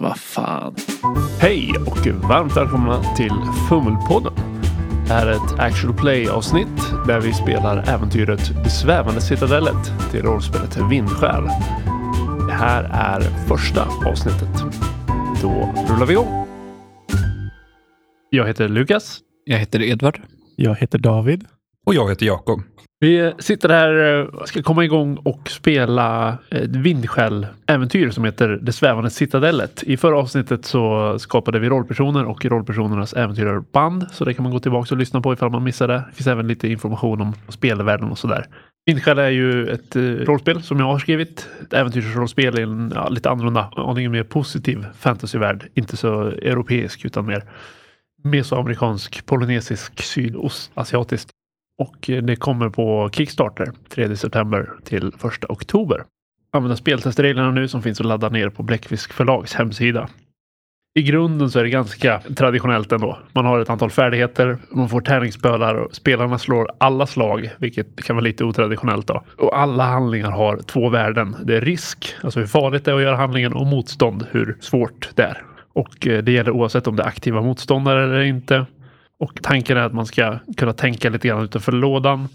Vad fan. Hej och varmt välkomna till Fummelpodden. Det här är ett actual play avsnitt där vi spelar äventyret Det svävande citadellet till rollspelet Vindskäl. Det här är första avsnittet. Då rullar vi igång. Jag heter Lukas. Jag heter Edvard. Jag heter David. Och jag heter Jakob. Vi sitter här och ska komma igång och spela ett vindskäl-äventyr som heter Det svävande citadellet. I förra avsnittet så skapade vi rollpersoner och rollpersonernas äventyrarband. Så det kan man gå tillbaka och lyssna på ifall man missade. Det finns även lite information om spelvärlden och sådär. Vindskäl är ju ett eh, rollspel som jag har skrivit. Ett äventyrsrollspel i en ja, lite annorlunda, aningen mer positiv fantasyvärld. Inte så europeisk utan mer mesoamerikansk, polynesisk, sydostasiatisk. Och det kommer på Kickstarter 3 september till 1 oktober. Använda speltestreglerna nu som finns att ladda ner på Bläckfisk förlags hemsida. I grunden så är det ganska traditionellt ändå. Man har ett antal färdigheter, man får tärningsbölar och spelarna slår alla slag, vilket kan vara lite otraditionellt då. Och alla handlingar har två värden. Det är risk, alltså hur farligt det är att göra handlingen och motstånd, hur svårt det är. Och eh, det gäller oavsett om det är aktiva motståndare eller inte. Och tanken är att man ska kunna tänka lite grann utanför lådan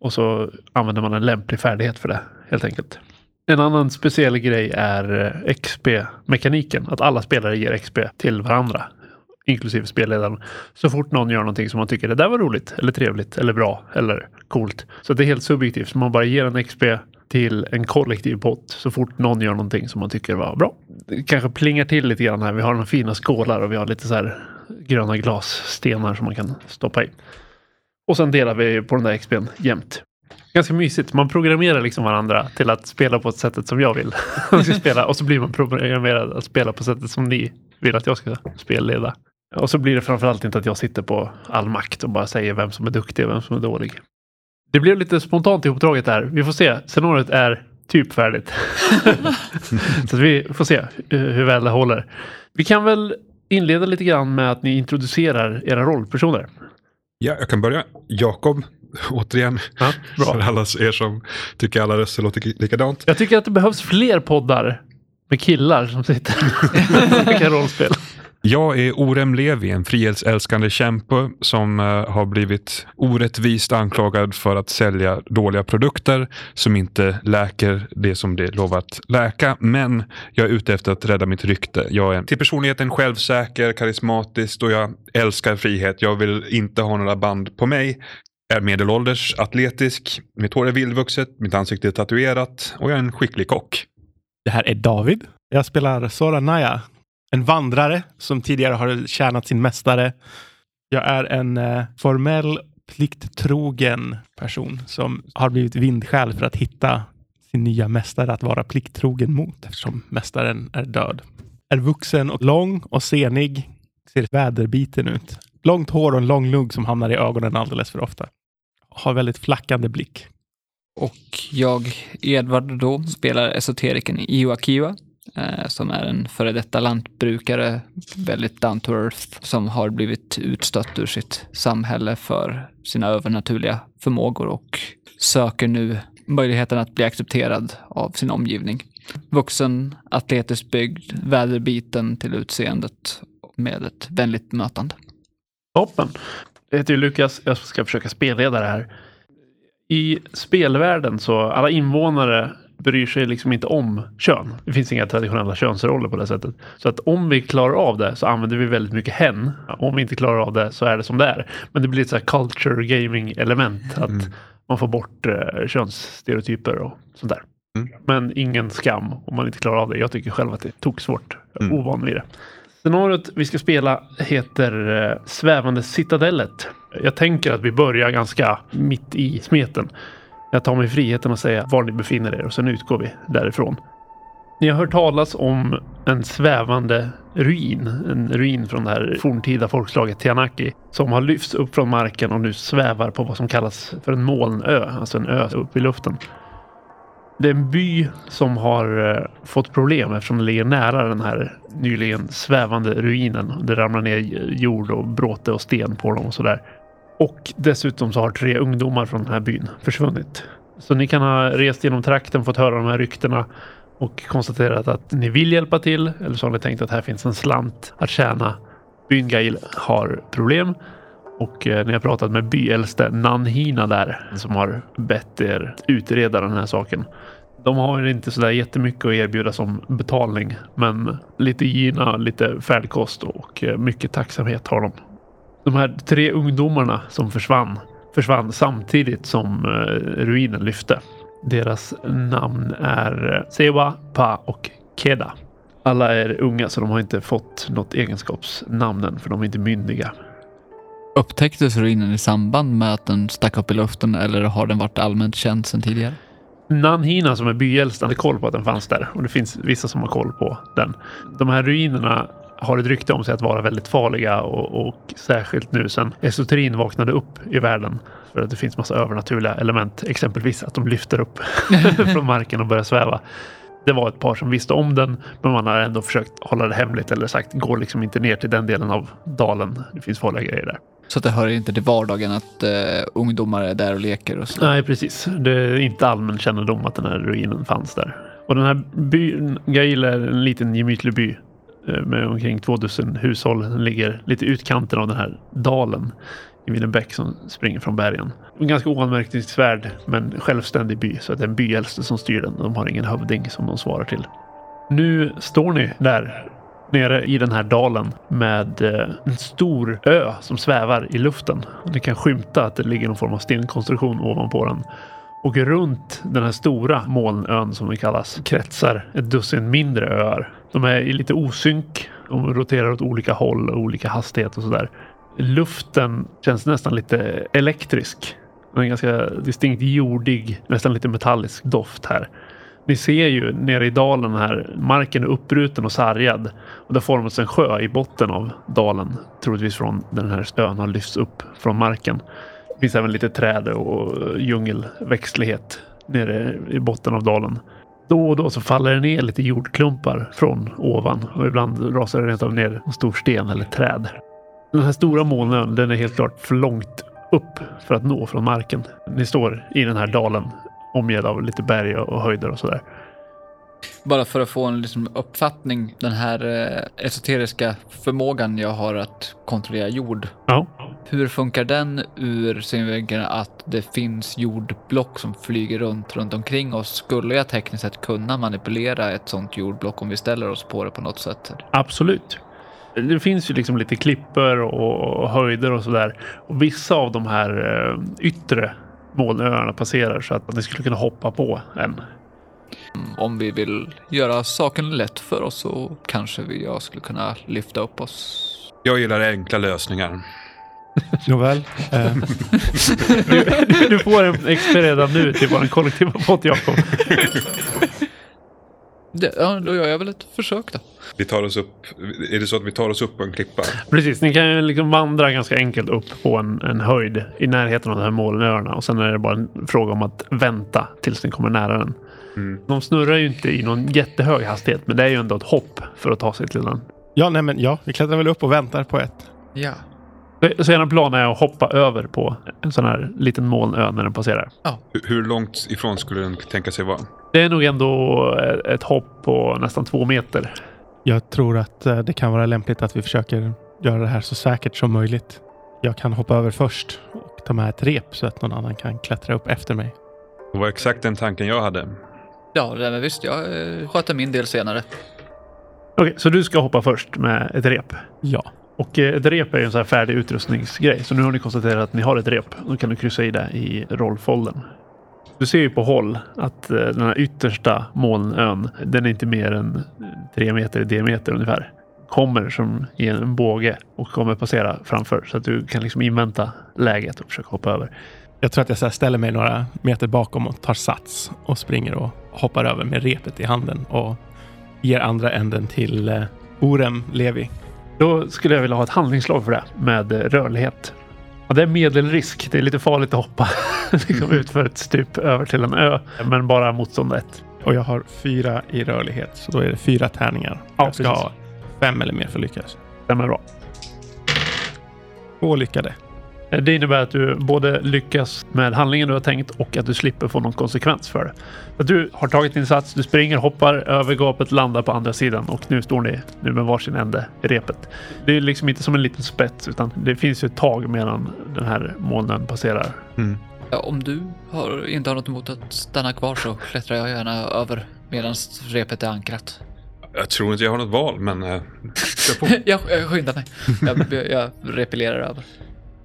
och så använder man en lämplig färdighet för det helt enkelt. En annan speciell grej är eh, XP-mekaniken. Att alla spelare ger XP till varandra. Inklusive spelledaren. Så fort någon gör någonting som man tycker det där var roligt eller trevligt eller bra eller coolt. Så det är helt subjektivt. Man bara ger en XP till en kollektiv pott så fort någon gör någonting som man tycker var bra. Det kanske plingar till lite grann här. Vi har några fina skålar och vi har lite så här gröna glasstenar som man kan stoppa i. Och sen delar vi på den där XPn jämt. Ganska mysigt. Man programmerar liksom varandra till att spela på ett sättet som jag vill. Spela, och så blir man programmerad att spela på sättet som ni vill att jag ska spelleda. Och så blir det framförallt inte att jag sitter på all makt och bara säger vem som är duktig och vem som är dålig. Det blev lite spontant i uppdraget där. Vi får se. Scenariot är typ färdigt. så vi får se hur väl det håller. Vi kan väl inleda lite grann med att ni introducerar era rollpersoner. Ja, jag kan börja. Jakob, återigen. Ja, bra. För alla er som tycker alla röster låter likadant. Jag tycker att det behövs fler poddar med killar som sitter och rollspel. Jag är Orem Levi, en frihetsälskande kämpe som eh, har blivit orättvist anklagad för att sälja dåliga produkter som inte läker det som det lovat läka. Men jag är ute efter att rädda mitt rykte. Jag är till personligheten självsäker, karismatisk och jag älskar frihet. Jag vill inte ha några band på mig. Är medelålders, atletisk, mitt hår är vildvuxet, mitt ansikte är tatuerat och jag är en skicklig kock. Det här är David. Jag spelar Sora Naya, en vandrare som tidigare har tjänat sin mästare. Jag är en eh, formell, plikttrogen person som har blivit vindskäl för att hitta sin nya mästare att vara plikttrogen mot eftersom mästaren är död. Är vuxen och lång och senig. Ser väderbiten ut. Långt hår och en lång lugg som hamnar i ögonen alldeles för ofta. Har väldigt flackande blick. Och jag, Edvard då, spelar esoteriken Iwakiwa Eh, som är en före detta lantbrukare, väldigt down to earth, som har blivit utstött ur sitt samhälle för sina övernaturliga förmågor och söker nu möjligheten att bli accepterad av sin omgivning. Vuxen, atletiskt byggd, väderbiten till utseendet med ett vänligt mötande. Toppen. Jag heter ju Lukas. Jag ska försöka spelleda det här. I spelvärlden så alla invånare bryr sig liksom inte om kön. Det finns inga traditionella könsroller på det sättet. Så att om vi klarar av det så använder vi väldigt mycket hen. Om vi inte klarar av det så är det som det är. Men det blir ett så här culture gaming element. Att Mm. man får bort eh, könsstereotyper och sånt där. Mm. Men ingen skam om man inte klarar av det. Jag tycker själv att det tog svårt. Jag är Mm. ovan vid det. Scenariot vi ska spela heter eh, Svävande citadellet. Jag tänker att vi börjar ganska mitt i smeten. Jag tar mig friheten att säga var ni befinner er och sen utgår vi därifrån. Ni har hört talas om en svävande ruin. En ruin från det här forntida folkslaget Tianaki. Som har lyfts upp från marken och nu svävar på vad som kallas för en molnö. Alltså en ö uppe i luften. Det är en by som har eh, fått problem eftersom den ligger nära den här nyligen svävande ruinen. Det ramlar ner jord och bråte och sten på dem och sådär. Och dessutom så har tre ungdomar från den här byn försvunnit. Så ni kan ha rest genom trakten, fått höra de här ryktena och konstaterat att ni vill hjälpa till eller så har ni tänkt att här finns en slant att tjäna. Byn Gail har problem och eh, ni har pratat med byäldste Nanhina där som har bett er utreda den här saken. De har inte sådär jättemycket att erbjuda som betalning, men lite gina, lite färdkost och eh, mycket tacksamhet har de. De här tre ungdomarna som försvann försvann samtidigt som eh, ruinen lyfte. Deras namn är eh, Sewa, Pa och Keda. Alla är unga så de har inte fått något egenskapsnamn än för de är inte myndiga. Upptäcktes ruinen i samband med att den stack upp i luften eller har den varit allmänt känd sedan tidigare? Nanhina som är byäldst hade koll på att den fanns där och det finns vissa som har koll på den. De här ruinerna har ett rykte om sig att vara väldigt farliga och, och särskilt nu sen esoterin vaknade upp i världen. För att det finns massa övernaturliga element, exempelvis att de lyfter upp från marken och börjar sväva. Det var ett par som visste om den, men man har ändå försökt hålla det hemligt eller sagt går liksom inte ner till den delen av dalen. Det finns farliga grejer där. Så det hör inte till vardagen att uh, ungdomar är där och leker och så? Nej, precis. Det är inte allmän kännedom att den här ruinen fanns där. Och den här byn, Gail är en liten gemytlig by eh, Eh, med omkring två dussin hushåll. Den ligger lite i utkanten av den här dalen vid en bäck som springer från bergen. En ganska oanmärkningsvärd men självständig by så att det är en byäldste som styr den. De har ingen hövding som de svarar till. Nu står ni där nere i den här dalen med eh, en stor ö som svävar i luften. Ni kan skymta att det ligger någon form av stenkonstruktion ovanpå den. Och runt den här stora molnön som det kallas kretsar ett dussin mindre öar. De är i lite osynk. De roterar åt olika håll och olika hastighet och sådär. Luften känns nästan lite elektrisk. En ganska distinkt jordig, nästan lite metallisk doft här. Ni ser ju nere i dalen här, marken är uppbruten och sargad. Och det har formats en sjö i botten av dalen. Troligtvis från den här ön har lyfts upp från marken. Det finns även lite träd och djungelväxtlighet nere i botten av dalen. Då och då så faller det ner lite jordklumpar från ovan och ibland rasar det rent ner en stor sten eller träd. Den här stora molnön, den är helt klart för långt upp för att nå från marken. Ni står i den här dalen omgedd av lite berg och höjder och sådär. Bara för att få en liksom, uppfattning, den här eh, esoteriska förmågan jag har att kontrollera jord. Ja. Hur funkar den ur synvinkeln att det finns jordblock som flyger runt runt omkring oss? Skulle jag tekniskt sett kunna manipulera ett sånt jordblock om vi ställer oss på det på något sätt? Absolut. Det finns ju liksom lite klippor och höjder och sådär. Och vissa av de här eh, yttre molnöarna passerar så att ni skulle kunna hoppa på en. Om vi vill göra saken lätt för oss så kanske vi, jag skulle kunna lyfta upp oss. Jag gillar enkla lösningar. Nåväl. Eh, Du, du får en XP redan nu till vår kollektiva pott Jakob. Det, ja, då gör jag väl ett försök då. Vi tar oss upp, är det så att vi tar oss upp på en klippa? Precis, ni kan ju liksom vandra ganska enkelt upp på en, en höjd i närheten av de här molnöarna och sen är det bara en fråga om att vänta tills ni kommer nära den. Mm. De snurrar ju inte i någon jättehög hastighet, men det är ju ändå ett hopp för att ta sig till den. ja, nej men ja, vi klättrar väl upp och väntar på ett. Ja. Så ena planen är att hoppa över på en sån här liten molnö när den passerar. Hur- Hur långt ifrån skulle den tänka sig vara? Det är nog ändå ett hopp på nästan två meter. Jag tror att eh, det kan vara lämpligt att vi försöker göra det här så säkert som möjligt. Jag kan hoppa över först och ta med ett rep så att någon annan kan klättra upp efter mig. Det var exakt den tanken jag hade. Ja, det men visst, jag eh, sköter min del senare. Okej, så du ska hoppa först med ett rep. Ja, och eh, ett rep är ju en sån här färdig utrustningsgrej. Så nu har ni konstaterat att ni har ett rep. Då kan du kryssa i det i rollfoldern. Du ser ju på håll att eh, den här yttersta molnön, den är inte mer än tre meter i diameter ungefär. Kommer som i en båge och kommer passera framför. Så att du kan liksom invänta läget och försöka hoppa över. jag tror att jag så ställer mig några meter bakom och tar sats och springer och hoppar över med repet i handen och ger andra änden till eh, Orem Levi. Då skulle jag vilja ha ett handlingslag för det med eh, rörlighet. Ja, det är medelrisk. Det är lite farligt att hoppa liksom ut för ett stup över till en ö. Men bara motstånd ett. Och jag har fyra i rörlighet, så då är det fyra tärningar. Ja, jag ska precis. ha fem eller mer för att lyckas. Stämmer bra. Två lyckade. Eh, Det innebär att du både lyckas med handlingen du har tänkt och att du slipper få någon konsekvens för det. Att du har tagit din sats, du springer, hoppar över gapet, landar på andra sidan och nu står ni nu med varsin ände i repet. Det är liksom inte som en liten spets utan det finns ju ett tag medan den här molnen passerar. Ja, om du har, inte har något emot att stanna kvar så klättrar jag gärna över medan repet är ankrat. Jag tror inte jag har något val, men på. jag, jag skyndar mig. Jag, jag repellerar över.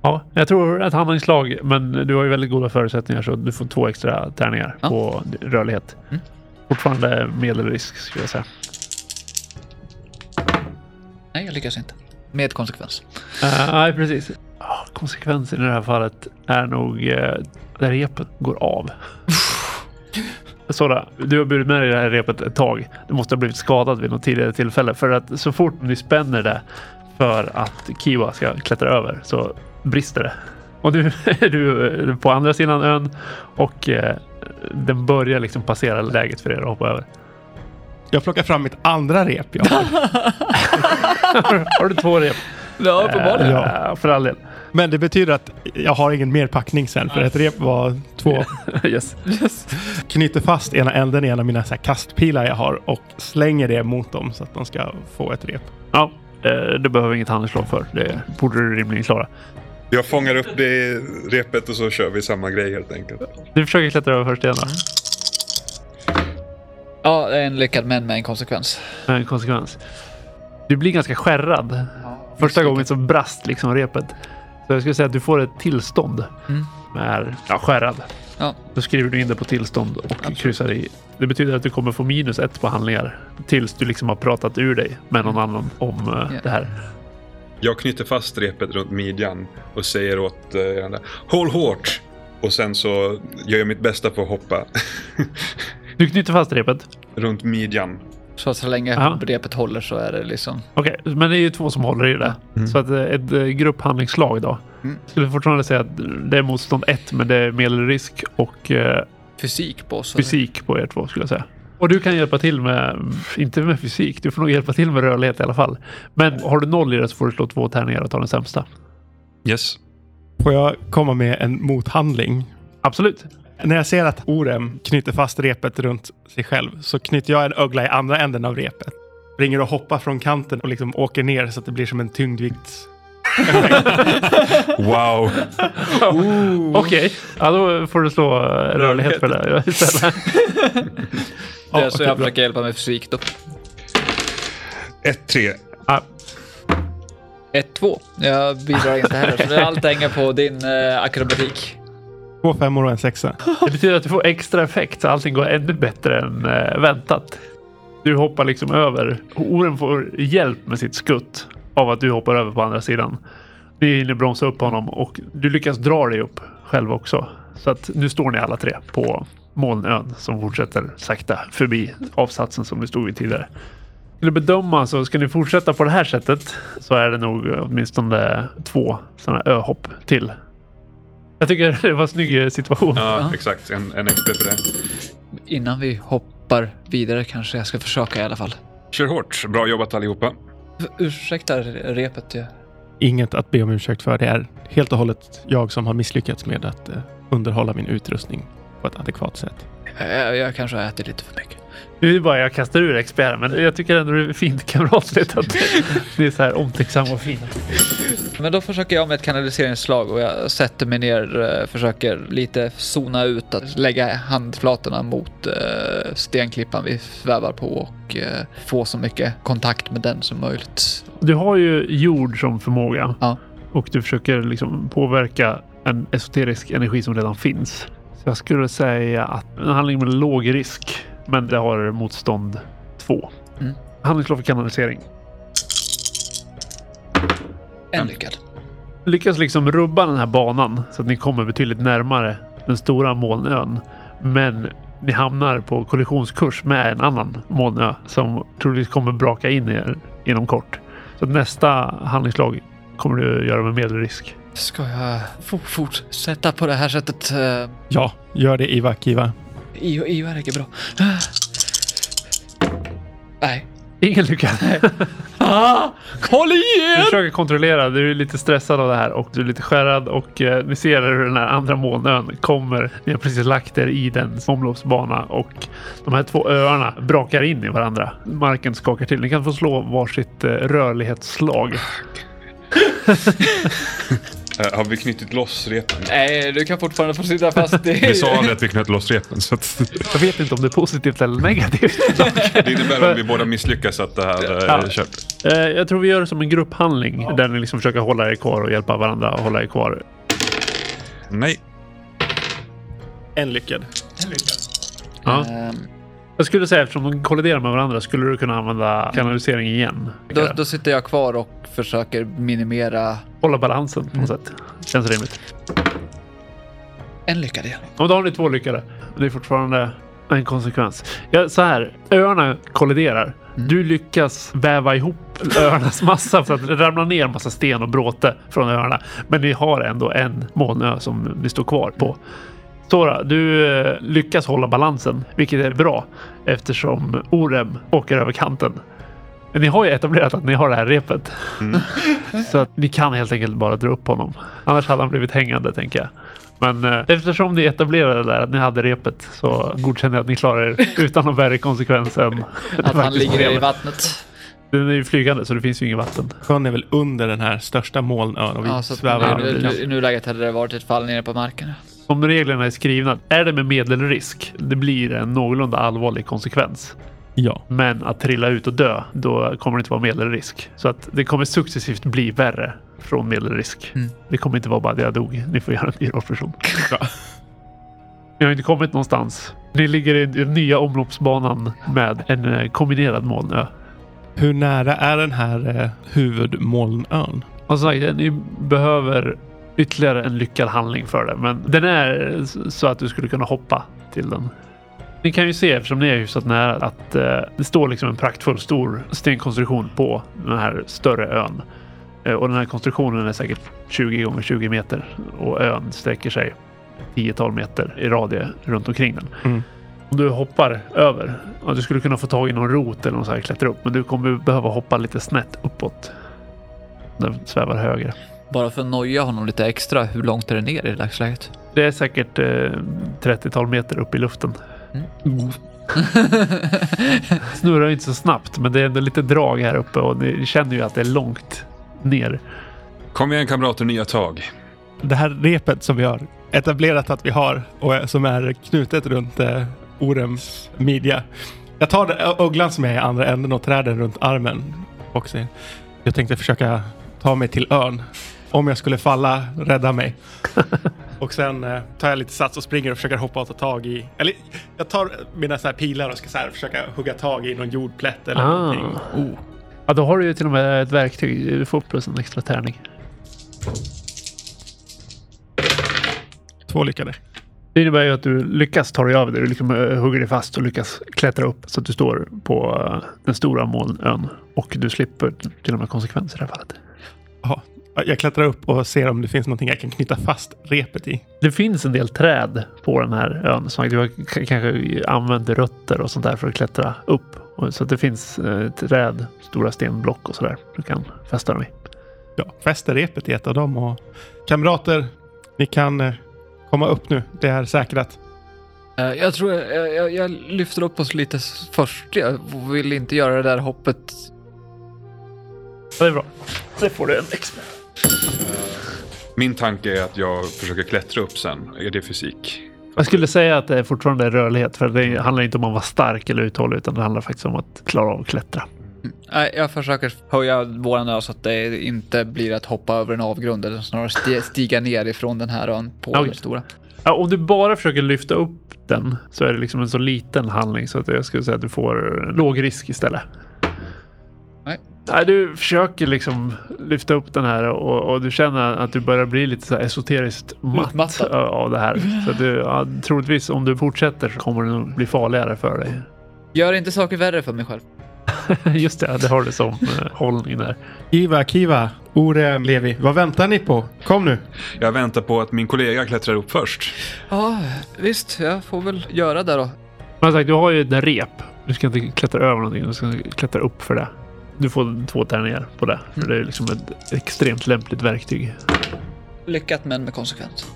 Ja, jag tror ett handlingslag, men du har ju väldigt goda förutsättningar så du får två extra tärningar Ja. på rörlighet. Mm. Fortfarande medelrisk skulle jag säga. Nej, jag lyckas inte. Med konsekvens. Uh, nej, precis. Ah, konsekvensen i det här fallet är nog uh, där repet går av. Sådär, du har burit med dig det här repet ett tag. Du måste ha blivit skadad vid något tidigare tillfälle för att så fort ni spänner det för att Kiwa ska klättra över så brister det. Och nu är du på andra sidan ön och eh, den börjar liksom passera läget för er att hoppa över. Jag plockar fram mitt andra rep. Jag har. Har du två rep? Ja, Eh, Ja. För all del. Men det betyder att jag har ingen mer packning sen, för ett rep var två. yes. Knyter fast ena änden i en av mina så här kastpilar jag har och slänger det mot dem så att de ska få ett rep. Ja, eh, det behöver inget handelsslag för. Det borde du rimligen klara. Jag fångar upp det i repet och så kör vi samma grej helt enkelt. Du försöker klättra över först igen då. Ja, det är en lyckad men med en konsekvens. Med en konsekvens. Du blir ganska skärrad. Första gången så brast liksom repet. Så jag skulle säga att du får ett tillstånd. Mm. Med ja, skärrad. Ja. Då skriver du in det på tillstånd och Absolut. kryssar i. Det betyder att du kommer få minus ett på handlingar. Tills du liksom har pratat ur dig med någon annan om Ja. det här. Jag knyter fast repet runt midjan och säger åt eh, andra, håll hårt! Och sen så gör jag mitt bästa för att hoppa Du knyter fast repet. runt midjan. Så så länge Ja. repet håller så är det liksom... Okej, men det är ju två som håller i det. Mm. Så att eh, ett eh, grupphandlingslag då. Mm. Skulle fortfarande säga att det är motstånd ett, men det är medelrisk och eh, Fysik på oss. fysik på er två skulle jag säga. Och du kan hjälpa till med, inte med fysik, du får nog hjälpa till med rörlighet i alla fall. Men har du noll i det så får du slå två tärningar och ta den sämsta. Yes. Får jag komma med en mothandling? Absolut. När jag ser att Orem knyter fast repet runt sig själv så knyter jag en ögla i andra änden av repet. Springer och hoppar från kanten och liksom åker ner så att det blir som en tyngdvikts... Wow! Okej, ja, då får du slå eh, rörlighet för det istället. Det är Ja, så okej, jag bra. försöker hjälpa med fysik då. 1-3. Ja, 1-2. Jag bidrar inte heller. Så det allt hänger på din eh, akrobatik. Två femmor och en sexa. Det betyder att du får extra effekt så allting går ännu bättre än eh, väntat. Du hoppar liksom över. Oren får hjälp med sitt skutt av att du hoppar över på andra sidan. Det hinner bromsa upp honom och du lyckas dra dig upp själv också. Så att nu står ni alla tre på molnön som fortsätter sakta förbi avsatsen som vi stod vid tidigare. Skulle bedöma så ska ni fortsätta på det här sättet så är det nog åtminstone två sådana öhopp till. Jag tycker det var en snygg situation. Ja, Ja. exakt. En, en XP för det. Innan vi hoppar vidare kanske jag ska försöka i alla fall. Kör hårt. Bra jobbat allihopa. Ursäkta repet. Jag... Inget att be om ursäkt för. Det är helt och hållet jag som har misslyckats med att eh, underhålla min utrustning på ett adekvat sätt. Jag, jag kanske har ätit lite för mycket. Nu är bara jag kastar ur XPR, men jag tycker ändå det är fint kamratligt att ni är så här omtänksamma och fina. Men då försöker jag med ett kanaliseringsslag och jag sätter mig ner, eh, försöker lite zona ut, att lägga handflatorna mot eh, stenklippan vi svävar på och eh, få så mycket kontakt med den som möjligt. Du har ju jord som förmåga Ja. och du försöker liksom påverka en esoterisk energi som redan finns. Så jag skulle säga att en handling med låg risk, men det har motstånd två. Mm. Handlingsslag för kanalisering. En lyckad. lyckas liksom rubba den här banan så att ni kommer betydligt närmare den stora molnön. Men ni hamnar på kollisionskurs med en annan molnö som troligtvis kommer braka in i er inom kort. Så nästa handlingslag kommer du göra med medelrisk. Ska jag fo- fortsätta på det här sättet? Uh, Ja, gör det Iva Kiva. Io, Io räcker bra. Nej. Ingen lycka. Ah, håll i Du er! försöker kontrollera, du är lite stressad av det här och du är lite skärrad och eh, ni ser hur den här andra månön kommer. Ni har precis lagt er i den omloppsbana och de här två öarna brakar in i varandra. Marken skakar till. Ni kan få slå varsitt eh, rörlighetsslag. Eh, har vi knutit loss repen? Nej, du kan fortfarande få sitta fast. Det Vi sa aldrig att vi knöt loss repen. Så att Jag vet inte om det är positivt eller negativt. det innebär om vi båda misslyckas att det här är Ja. kört. Eh, Jag tror vi gör det som en grupphandling där ni liksom försöker hålla er kvar och hjälpa varandra att hålla er kvar. Nej. En lyckad. Ja. Ehm, Jag skulle säga eftersom de kolliderar med varandra skulle du kunna använda kanalisering igen. Då, då sitter jag kvar och försöker minimera Hålla balansen på något sätt. Känns rimligt. en lyckad igen. Då har ni två lyckade. Det är fortfarande en konsekvens. Ja, så här, öarna kolliderar. Du lyckas väva ihop öarnas massa för att det ramlar ner massa sten och bråte från öarna. Men ni har ändå en molnö som ni står kvar på. Sora, du eh, lyckas hålla balansen, vilket är bra eftersom Orem åker över kanten. Men ni har ju etablerat att ni har det här repet. Så att ni kan helt enkelt bara dra upp honom. Annars hade han blivit hängande tänker jag. Men eh, eftersom ni etablerade där att ni hade repet så godkänner jag att ni klarar er utan någon värre konsekvens än Att han ligger i vattnet. Den är ju flygande så det finns ju inget vatten. Sjön är väl under den här största molnön och vi Ja, svävar nu, nu, den. I nuläget hade det varit ett fall nere på marken. Om reglerna är skrivna, är det med medelrisk, det blir en någorlunda allvarlig konsekvens. Ja. Men att trilla ut och dö, då kommer det inte vara medelrisk. Så att det kommer successivt bli värre från medelrisk. Mm. Det kommer inte vara bara att jag dog. Ni får göra en ny rollperson. Bra. Ni har inte kommit någonstans. Ni ligger i den nya omloppsbanan med en eh, kombinerad molnö. Hur nära är den här eh, huvudmolnön? Och som sagt, ni behöver ytterligare en lyckad handling för det. Men den är så att du skulle kunna hoppa till den. Ni kan ju se eftersom ni är hyfsat nära att eh, det står liksom en praktfull stor stenkonstruktion på den här större ön. Eh, och den här konstruktionen är säkert 20 gånger 20 meter och ön sträcker sig 10-tal meter i radie runt omkring den. Mm. Om du hoppar över, ja, du skulle kunna få tag i någon rot eller något så här klättra upp, men du kommer behöva hoppa lite snett uppåt. Den svävar högre. Bara för att noja honom lite extra, hur långt är det ner i dagsläget? Det är säkert eh, 30-tal meter upp i luften. Snurrar inte så snabbt, men det är ändå lite drag här uppe och ni känner ju att det är långt ner. Kom igen kamrater, nya tag. Det här repet som vi har etablerat att vi har och som är knutet runt eh, Orems midja. Jag tar ugglan som är i andra änden och trär den runt armen också. Jag tänkte försöka ta mig till ön. Om jag skulle falla, rädda mig. och sen eh, tar jag lite sats och springer och försöker hoppa och ta tag i... Eller jag tar mina så här pilar och ska så här försöka hugga tag i någon jordplätt eller Ah. någonting. Oh. Ja, då har du ju till och med ett verktyg. Du får plus en extra tärning. Två lyckade. Det innebär ju att du lyckas ta dig över det. Du liksom eh, hugger dig fast och lyckas klättra upp så att du står på eh, den stora molnön. Och du slipper till och med konsekvenser i det här fallet. Jaha. Jag klättrar upp och ser om det finns någonting jag kan knyta fast repet i. Det finns en del träd på den här ön. Så du har kanske använt rötter och sånt där för att klättra upp. Så att det finns eh, träd, stora stenblock och sådär du kan fästa dem i. Ja, fäster repet i ett av dem och kamrater, ni kan eh, komma upp nu. Det är säkrat. Eh, Jag tror jag, jag, jag lyfter upp oss lite först. Jag vill inte göra det där hoppet. Ja, det är bra. Det får du en expert. Min tanke är att jag försöker klättra upp sen. Är det fysik? Jag skulle säga att det fortfarande är rörlighet. För det handlar inte om att vara stark eller uthållig. Utan det handlar faktiskt om att klara av att klättra. Nej, Jag försöker höja våran ö så att det inte blir att hoppa över en avgrund eller snarare sti- stiga ner ifrån den här ön på Okej. den stora. Ja, om du bara försöker lyfta upp den så är det liksom en så liten handling så att jag skulle säga att du får låg risk istället. Nej. Nej, du försöker liksom lyfta upp den här och, och du känner att du börjar bli lite så här esoteriskt matt Utmattad. ö- av det här. Så du, ja, troligtvis om du fortsätter så kommer det nog bli farligare för dig. Gör inte saker värre för mig själv. Just det, det har du som eh, hållning där. Kiva, Kiva, Ore, Levi. Vad väntar ni på? Kom nu. Jag väntar på att min kollega klättrar upp först. Ja, visst. Jag får väl göra det då. Men sagt, du har ju ett rep. Du ska inte klättra över någonting, du ska klättra upp för det. Du får två tärningar på det. För det är liksom ett extremt lämpligt verktyg. Lyckat men med konsekvens.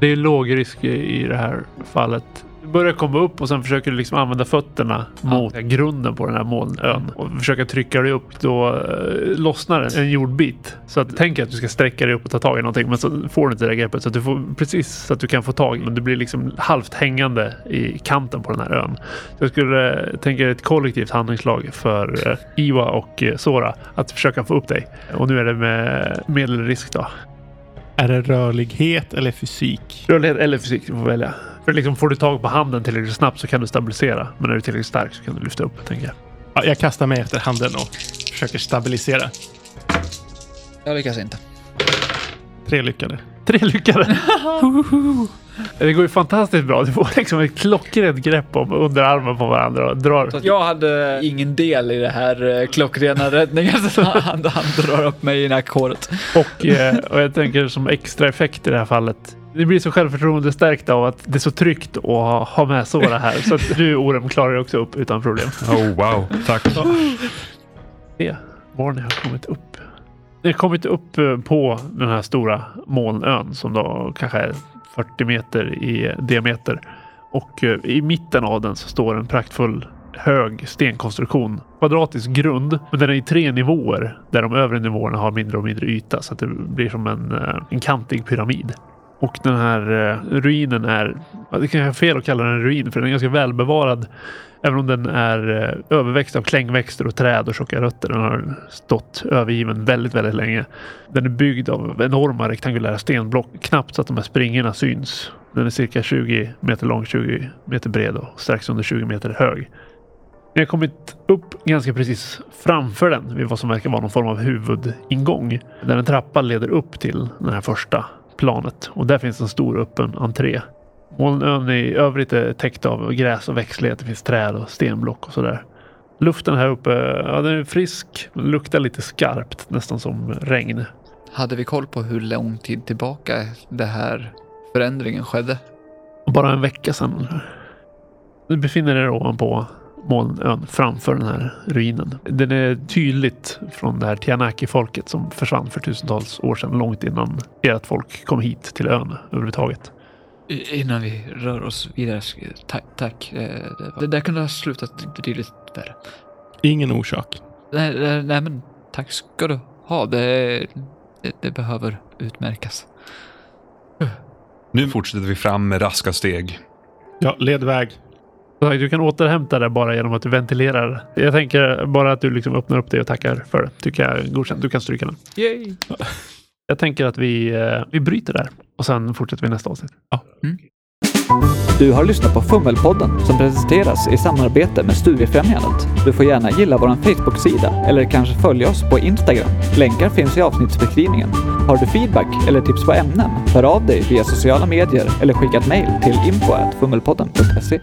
Det är låg risk i det här fallet. Du börjar komma upp och sen försöker du liksom använda fötterna mot grunden på den här molnön och försöka trycka dig upp. Då eh, lossnar en jordbit. Så att tänk att du ska sträcka dig upp och ta tag i någonting men så får du inte det greppet så att du får precis så att du kan få tag men du blir liksom halvt hängande i kanten på den här ön. Så jag skulle eh, tänka ett kollektivt handlingslag för eh, Iwa och Sora att försöka få upp dig. Och nu är det med medelrisk då. Är det rörlighet eller fysik? Rörlighet eller fysik, du får välja. För liksom får du tag på handen tillräckligt snabbt så kan du stabilisera. Men är du tillräckligt stark så kan du lyfta upp, tänker jag. Ja, jag kastar mig efter handen och försöker stabilisera. Jag lyckas inte. Tre lyckade. Tre lyckade! det går ju fantastiskt bra. Du får liksom ett klockrent grepp om underarmen på varandra och drar. Jag hade ingen del i det här eh, klockrena räddningen. Så han, han drar upp mig i nackhåret. Och, eh, och jag tänker som extra effekt i det här fallet. Det blir så självförtroende stärkt av att det är så tryggt att ha, ha med Sora här. Så att du Orem klarar dig också upp utan problem. Oh wow, tack. Se var ni har kommit upp. Ni har kommit upp eh, på den här stora molnön som då kanske är 40 meter i diameter. Och eh, i mitten av den så står en praktfull hög stenkonstruktion. Kvadratisk grund, men den är i tre nivåer där de övre nivåerna har mindre och mindre yta så att det blir som en, eh, en kantig pyramid. Och den här eh, ruinen är, det kan är fel att kalla den en ruin för den är ganska välbevarad. Även om den är eh, överväxt av klängväxter och träd och tjocka rötter. Den har stått övergiven väldigt, väldigt länge. Den är byggd av enorma rektangulära stenblock. Knappt så att de här springorna syns. Den är cirka 20 meter lång, 20 meter bred och strax under 20 meter hög. Ni har kommit upp ganska precis framför den vid vad som verkar vara någon form av huvudingång. Där en trappa leder upp till den här första planet och där finns en stor öppen entré. Molnön i övrigt är täckt av gräs och växtlighet. Det finns träd och stenblock och sådär. Luften här uppe, ja den är frisk. Den luktar lite skarpt, nästan som regn. Hade vi koll på hur lång tid tillbaka det här förändringen skedde? Bara en vecka sedan. Du befinner er ovanpå molnön framför den här ruinen. Den är tydligt från det här Tianaki-folket som försvann för tusentals år sedan, långt innan ert folk kom hit till ön överhuvudtaget. Innan vi rör oss vidare, tack. tack. eh, Det, det där kunde ha slutat betydligt värre. Ingen orsak. Nej, nej, nej men tack ska du ha. Det, det, det behöver utmärkas. Nu fortsätter vi fram med raska steg. Ja, led väg. Du kan återhämta det bara genom att du ventilerar. Jag tänker bara att du liksom öppnar upp det och tackar för det. Tycker jag är godkänt. Du kan stryka den. Yay! Jag tänker att vi, eh, vi bryter där och sen fortsätter vi nästa avsnitt. Du har lyssnat på Fummelpodden som presenteras i samarbete med Studiefrämjandet. Du får gärna gilla vår Facebook-sida eller kanske följa oss på Instagram. Länkar finns i avsnittsbeskrivningen. Har du feedback eller tips på ämnen? Hör av dig via sociala medier eller skicka ett mejl till info.fummelpodden.se.